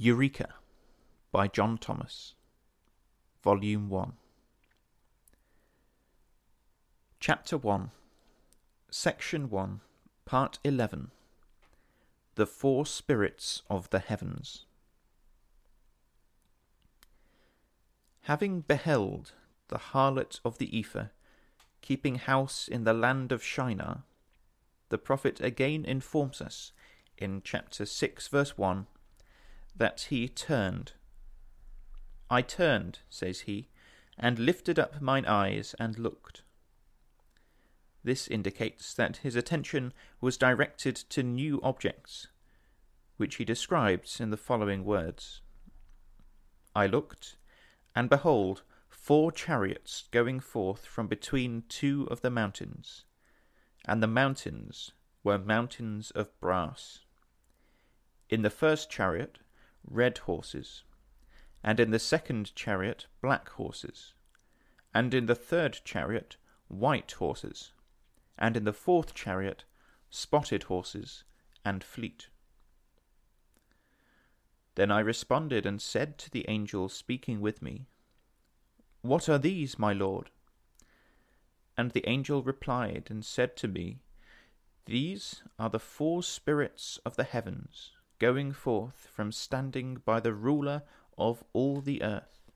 Eureka by John Thomas, Volume 1. Chapter 1, Section 1, Part 11 The Four Spirits of the Heavens. Having beheld the harlot of the Ephah keeping house in the land of Shinar, the prophet again informs us in chapter 6, verse 1 that he turned. I turned, says he, and lifted up mine eyes and looked. This indicates that his attention was directed to new objects, which he describes in the following words I looked, and behold, four chariots going forth from between two of the mountains, and the mountains were mountains of brass. In the first chariot red horses, and in the second chariot black horses, and in the third chariot white horses, and in the fourth chariot spotted horses and fleet. Then I responded and said to the angel speaking with me, What are these, my lord? And the angel replied and said to me, These are the four spirits of the heavens going forth from standing by the ruler of all the earth.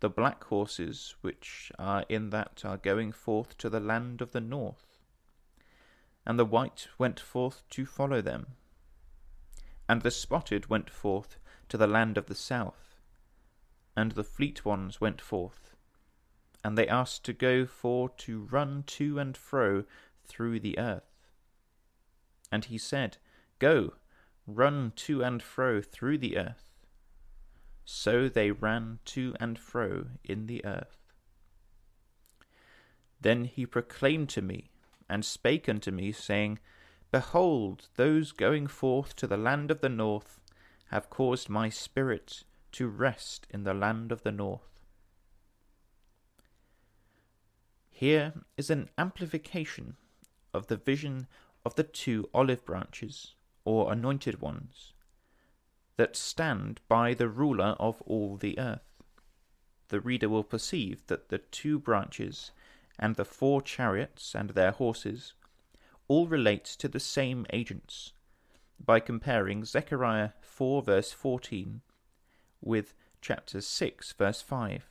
The black horses which are in that are going forth to the land of the north, and the white went forth to follow them, and the spotted went forth to the land of the south, and the fleet ones went forth, and they asked to go for to run to and fro through the earth. And he said, Go, run to and fro through the earth. So they ran to and fro in the earth. Then he proclaimed to me, and spake unto me, saying, Behold, those going forth to the land of the north have caused my spirit to rest in the land of the north. Here is an amplification of the vision of the two olive branches or anointed ones, that stand by the ruler of all the earth. The reader will perceive that the two branches and the four chariots and their horses all relate to the same agents by comparing Zechariah 4 verse 14 with chapter 6 verse 5.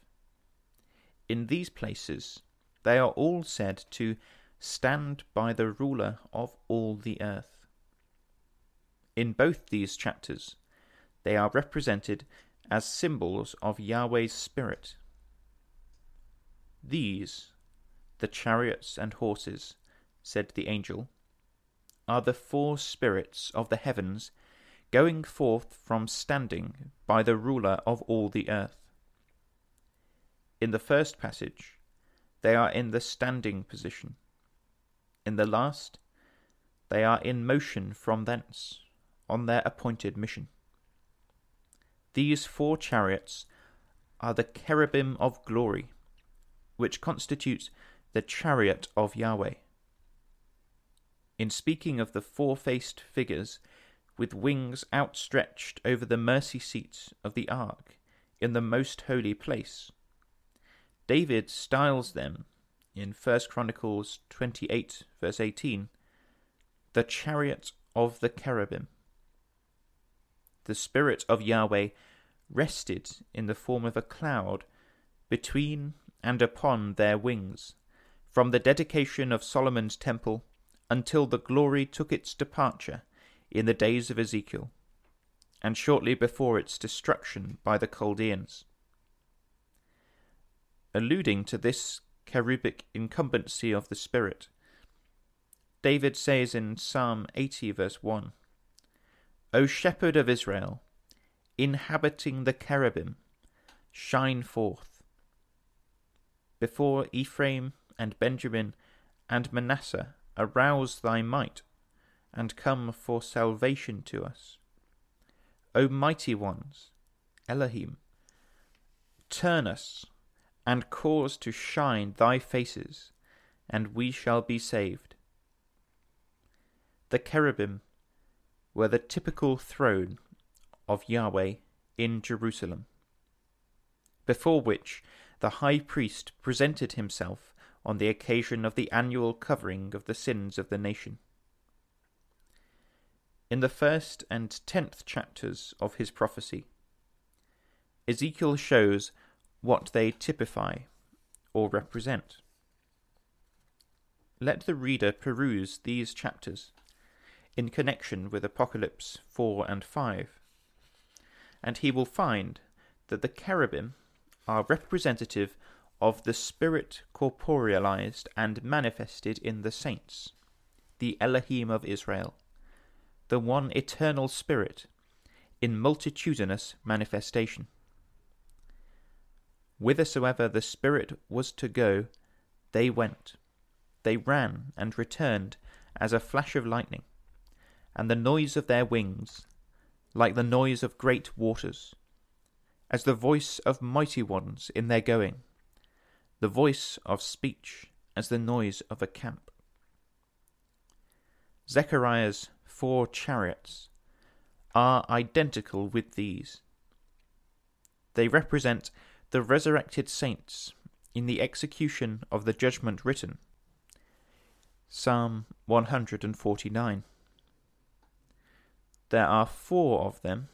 In these places they are all said to stand by the ruler of all the earth. In both these chapters, they are represented as symbols of Yahweh's Spirit. These, the chariots and horses, said the angel, are the four spirits of the heavens going forth from standing by the ruler of all the earth. In the first passage, they are in the standing position. In the last, they are in motion from thence on their appointed mission. These four chariots are the cherubim of glory, which constitutes the chariot of Yahweh. In speaking of the four faced figures with wings outstretched over the mercy seat of the ark in the most holy place, David styles them in 1 Chronicles 28, verse 18, the chariot of the cherubim the Spirit of Yahweh rested in the form of a cloud between and upon their wings, from the dedication of Solomon's temple until the glory took its departure in the days of Ezekiel, and shortly before its destruction by the Chaldeans. Alluding to this cherubic incumbency of the Spirit, David says in Psalm 80, verse 1 O shepherd of Israel, inhabiting the cherubim, shine forth. Before Ephraim and Benjamin and Manasseh, arouse thy might, and come for salvation to us. O mighty ones, Elohim, turn us and cause to shine thy faces, and we shall be saved. The cherubim were the typical throne of Yahweh in Jerusalem, before which the high priest presented himself on the occasion of the annual covering of the sins of the nation. In the first and tenth chapters of his prophecy, Ezekiel shows what they typify or represent. Let the reader peruse these chapters in connection with Apocalypse 4 and 5, and he will find that the cherubim are representative of the Spirit corporealized and manifested in the saints, the Elohim of Israel, the one eternal Spirit in multitudinous manifestation. Whithersoever the Spirit was to go, they went. They ran and returned as a flash of lightning, and the noise of their wings, like the noise of great waters, as the voice of mighty ones in their going, the voice of speech as the noise of a camp. Zechariah's four chariots are identical with these. They represent the resurrected saints in the execution of the judgment written. Psalm 149. There are four of them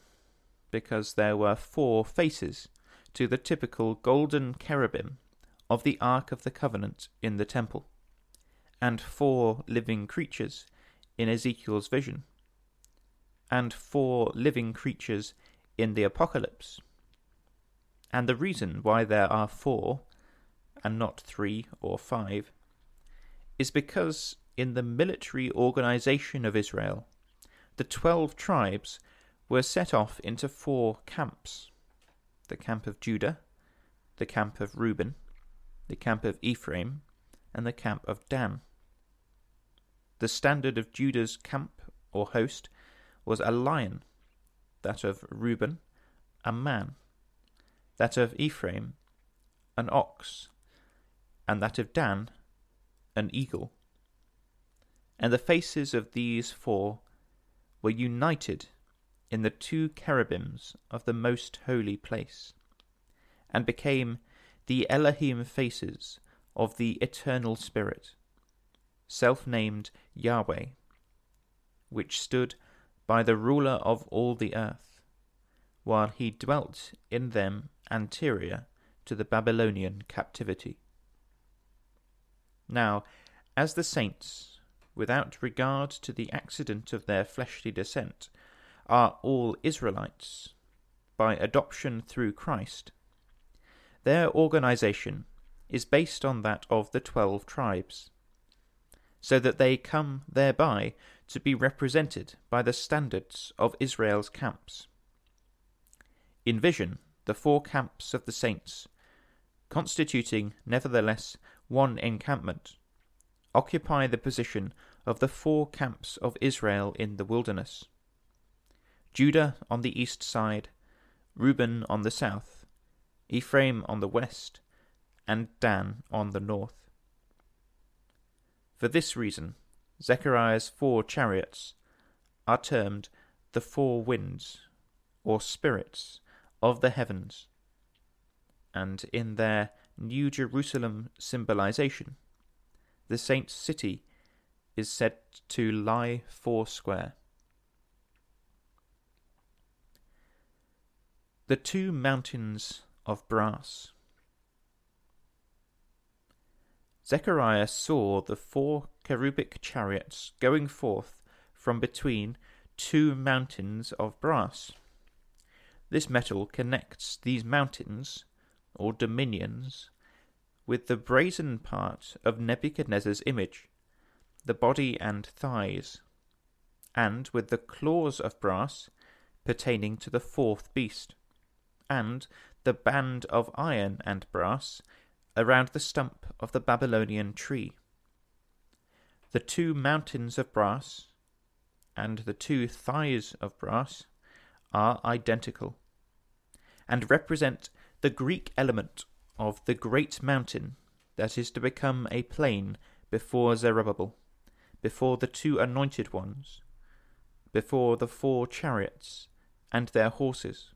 because there were four faces to the typical golden cherubim of the Ark of the Covenant in the temple, and four living creatures in Ezekiel's vision, and four living creatures in the Apocalypse. And the reason why there are four, and not three or five, is because in the military organization of Israel, the twelve tribes were set off into four camps the camp of Judah, the camp of Reuben, the camp of Ephraim, and the camp of Dan. The standard of Judah's camp or host was a lion, that of Reuben, a man, that of Ephraim, an ox, and that of Dan, an eagle. And the faces of these four were united in the two cherubims of the most holy place, and became the Elohim faces of the eternal Spirit, self named Yahweh, which stood by the ruler of all the earth, while he dwelt in them anterior to the Babylonian captivity. Now, as the saints, without regard to the accident of their fleshly descent, are all Israelites by adoption through Christ, their organization is based on that of the twelve tribes, so that they come thereby to be represented by the standards of Israel's camps. In vision, the four camps of the saints, constituting nevertheless one encampment, occupy the position of the four camps of Israel in the wilderness. Judah on the east side, Reuben on the south, Ephraim on the west, and Dan on the north. For this reason, Zechariah's four chariots are termed the four winds, or spirits, of the heavens, and in their New Jerusalem symbolization, the saint's city is said to lie foursquare. The two mountains of brass. Zechariah saw the four cherubic chariots going forth from between two mountains of brass. This metal connects these mountains, or dominions, with the brazen part of Nebuchadnezzar's image, the body and thighs, and with the claws of brass pertaining to the fourth beast, and the band of iron and brass around the stump of the Babylonian tree. The two mountains of brass and the two thighs of brass are identical and represent the Greek element of the great mountain that is to become a plain before Zerubbabel before the two anointed ones, before the four chariots, and their horses,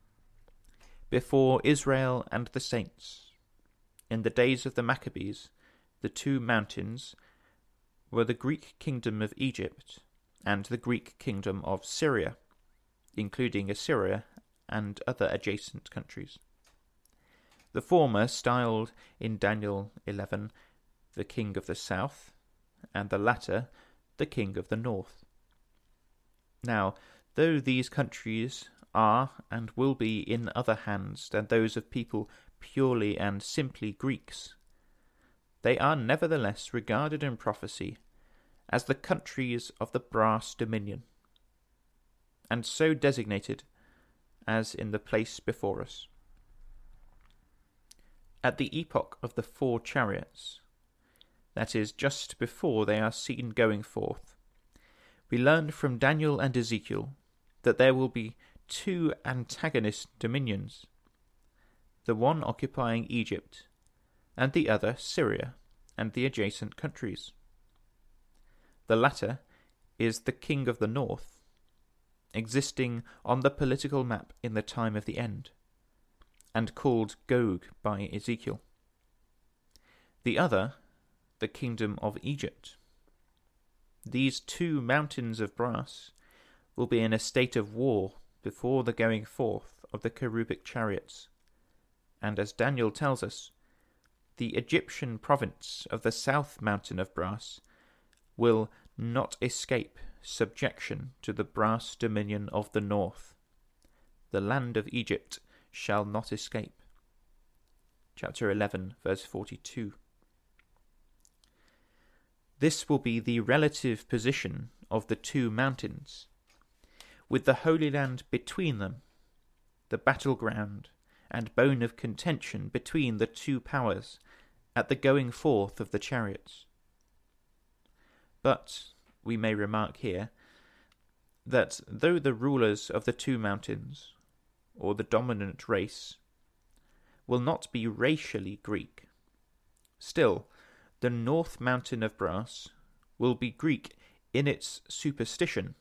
before Israel and the saints. In the days of the Maccabees, the two mountains were the Greek kingdom of Egypt and the Greek kingdom of Syria, including Assyria and other adjacent countries. The former styled in Daniel 11 the king of the south, and the latter the king of the north. Now, though these countries are and will be in other hands than those of people purely and simply Greeks, they are nevertheless regarded in prophecy as the countries of the brass dominion, and so designated as in the place before us. At the epoch of the four chariots, that is, just before they are seen going forth, we learn from Daniel and Ezekiel that there will be two antagonist dominions, the one occupying Egypt, and the other Syria and the adjacent countries. The latter is the king of the north, existing on the political map in the time of the end, and called Gog by Ezekiel. The other, the kingdom of Egypt. These two mountains of brass will be in a state of war before the going forth of the cherubic chariots. And as Daniel tells us, the Egyptian province of the south mountain of brass will not escape subjection to the brass dominion of the north. The land of Egypt shall not escape. Chapter 11, verse 42. This will be the relative position of the two mountains with the Holy Land between them, the battleground and bone of contention between the two powers at the going forth of the chariots. But we may remark here that though the rulers of the two mountains, or the dominant race, will not be racially Greek, still the North Mountain of Brass will be Greek in its superstition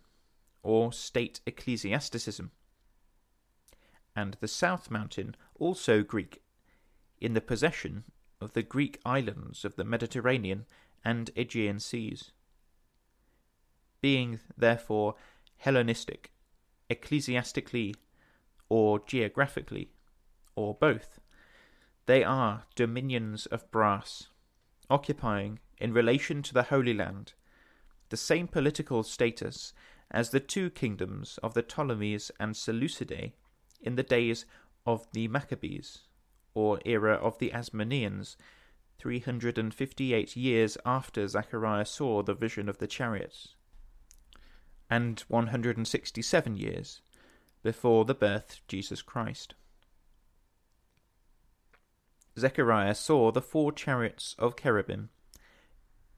or state ecclesiasticism. And the South Mountain, also Greek, in the possession of the Greek islands of the Mediterranean and Aegean seas. Being, therefore, Hellenistic, ecclesiastically, or geographically, or both, they are dominions of brass, occupying, in relation to the Holy Land, the same political status as the two kingdoms of the Ptolemies and Seleucidae in the days of the Maccabees, or era of the Asmoneans, 358 years after Zechariah saw the vision of the chariots, and 167 years before the birth of Jesus Christ. Zechariah saw the four chariots of cherubim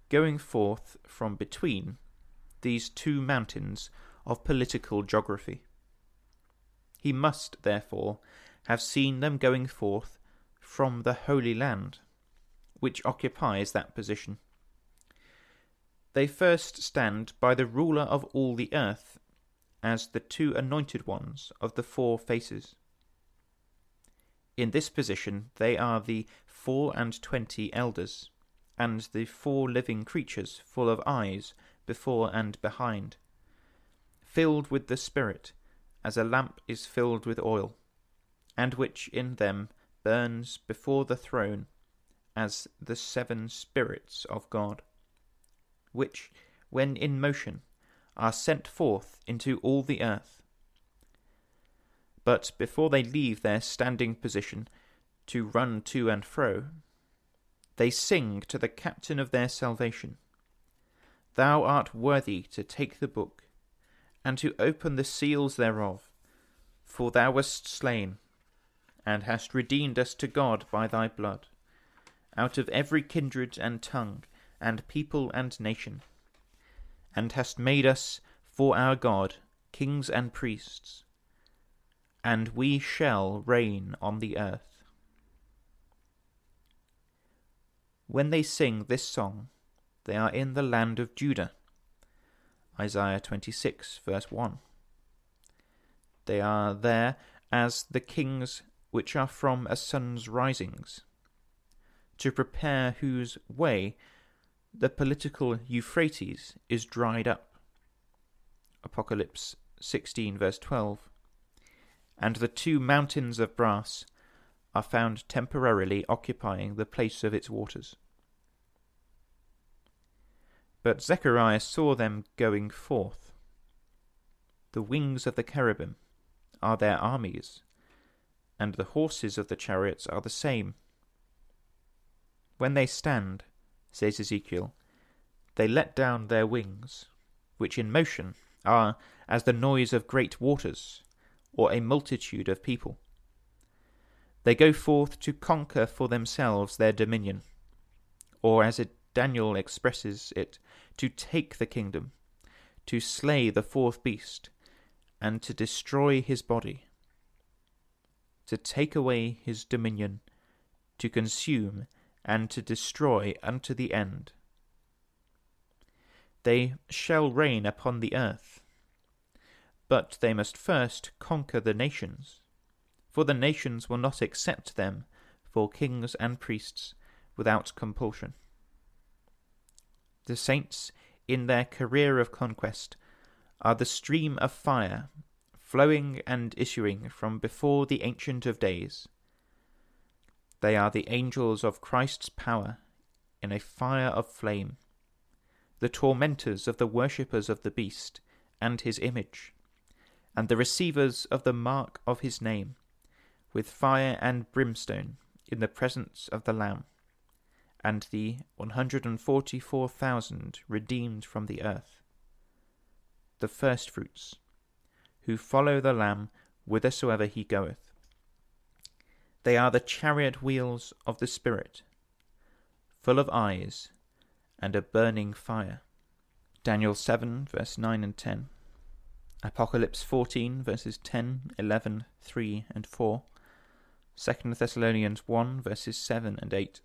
going forth from between these two mountains of political geography. He must, therefore, have seen them going forth from the Holy Land, which occupies that position. They first stand by the ruler of all the earth as the two anointed ones of the four faces. In this position they are the four and twenty elders, and the four living creatures full of eyes before and behind, filled with the Spirit, as a lamp is filled with oil, and which in them burns before the throne as the seven spirits of God, which, when in motion, are sent forth into all the earth. But before they leave their standing position to run to and fro, they sing to the captain of their salvation Thou art worthy to take the book, and to open the seals thereof, for thou wast slain, and hast redeemed us to God by thy blood, out of every kindred and tongue, and people and nation, and hast made us for our God kings and priests, and we shall reign on the earth. When they sing this song, they are in the land of Judah. Isaiah 26, verse 1. They are there as the kings which are from a sun's risings, to prepare whose way the political Euphrates is dried up. Apocalypse 16, verse 12. And the two mountains of brass are found temporarily occupying the place of its waters. But Zechariah saw them going forth. The wings of the cherubim are their armies, and the horses of the chariots are the same. When they stand, says Ezekiel, they let down their wings, which in motion are as the noise of great waters, or a multitude of people. They go forth to conquer for themselves their dominion, or as it, Daniel expresses it, to take the kingdom, to slay the fourth beast, and to destroy his body, to take away his dominion, to consume and to destroy unto the end. They shall reign upon the earth, but they must first conquer the nations, for the nations will not accept them for kings and priests without compulsion. The saints, in their career of conquest, are the stream of fire flowing and issuing from before the Ancient of Days. They are the angels of Christ's power in a fire of flame, the tormentors of the worshippers of the beast and his image, and the receivers of the mark of his name, with fire and brimstone in the presence of the Lamb, and the 144,000 redeemed from the earth the firstfruits, who follow the Lamb whithersoever he goeth. They are the chariot wheels of the Spirit, full of eyes and a burning fire. Daniel 7, verse 9 and 10. Apocalypse 14, verses 10, 11, 3, and 4. 2 Thessalonians 1, verses 7 and 8.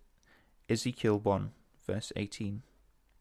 Ezekiel 1, verse 18.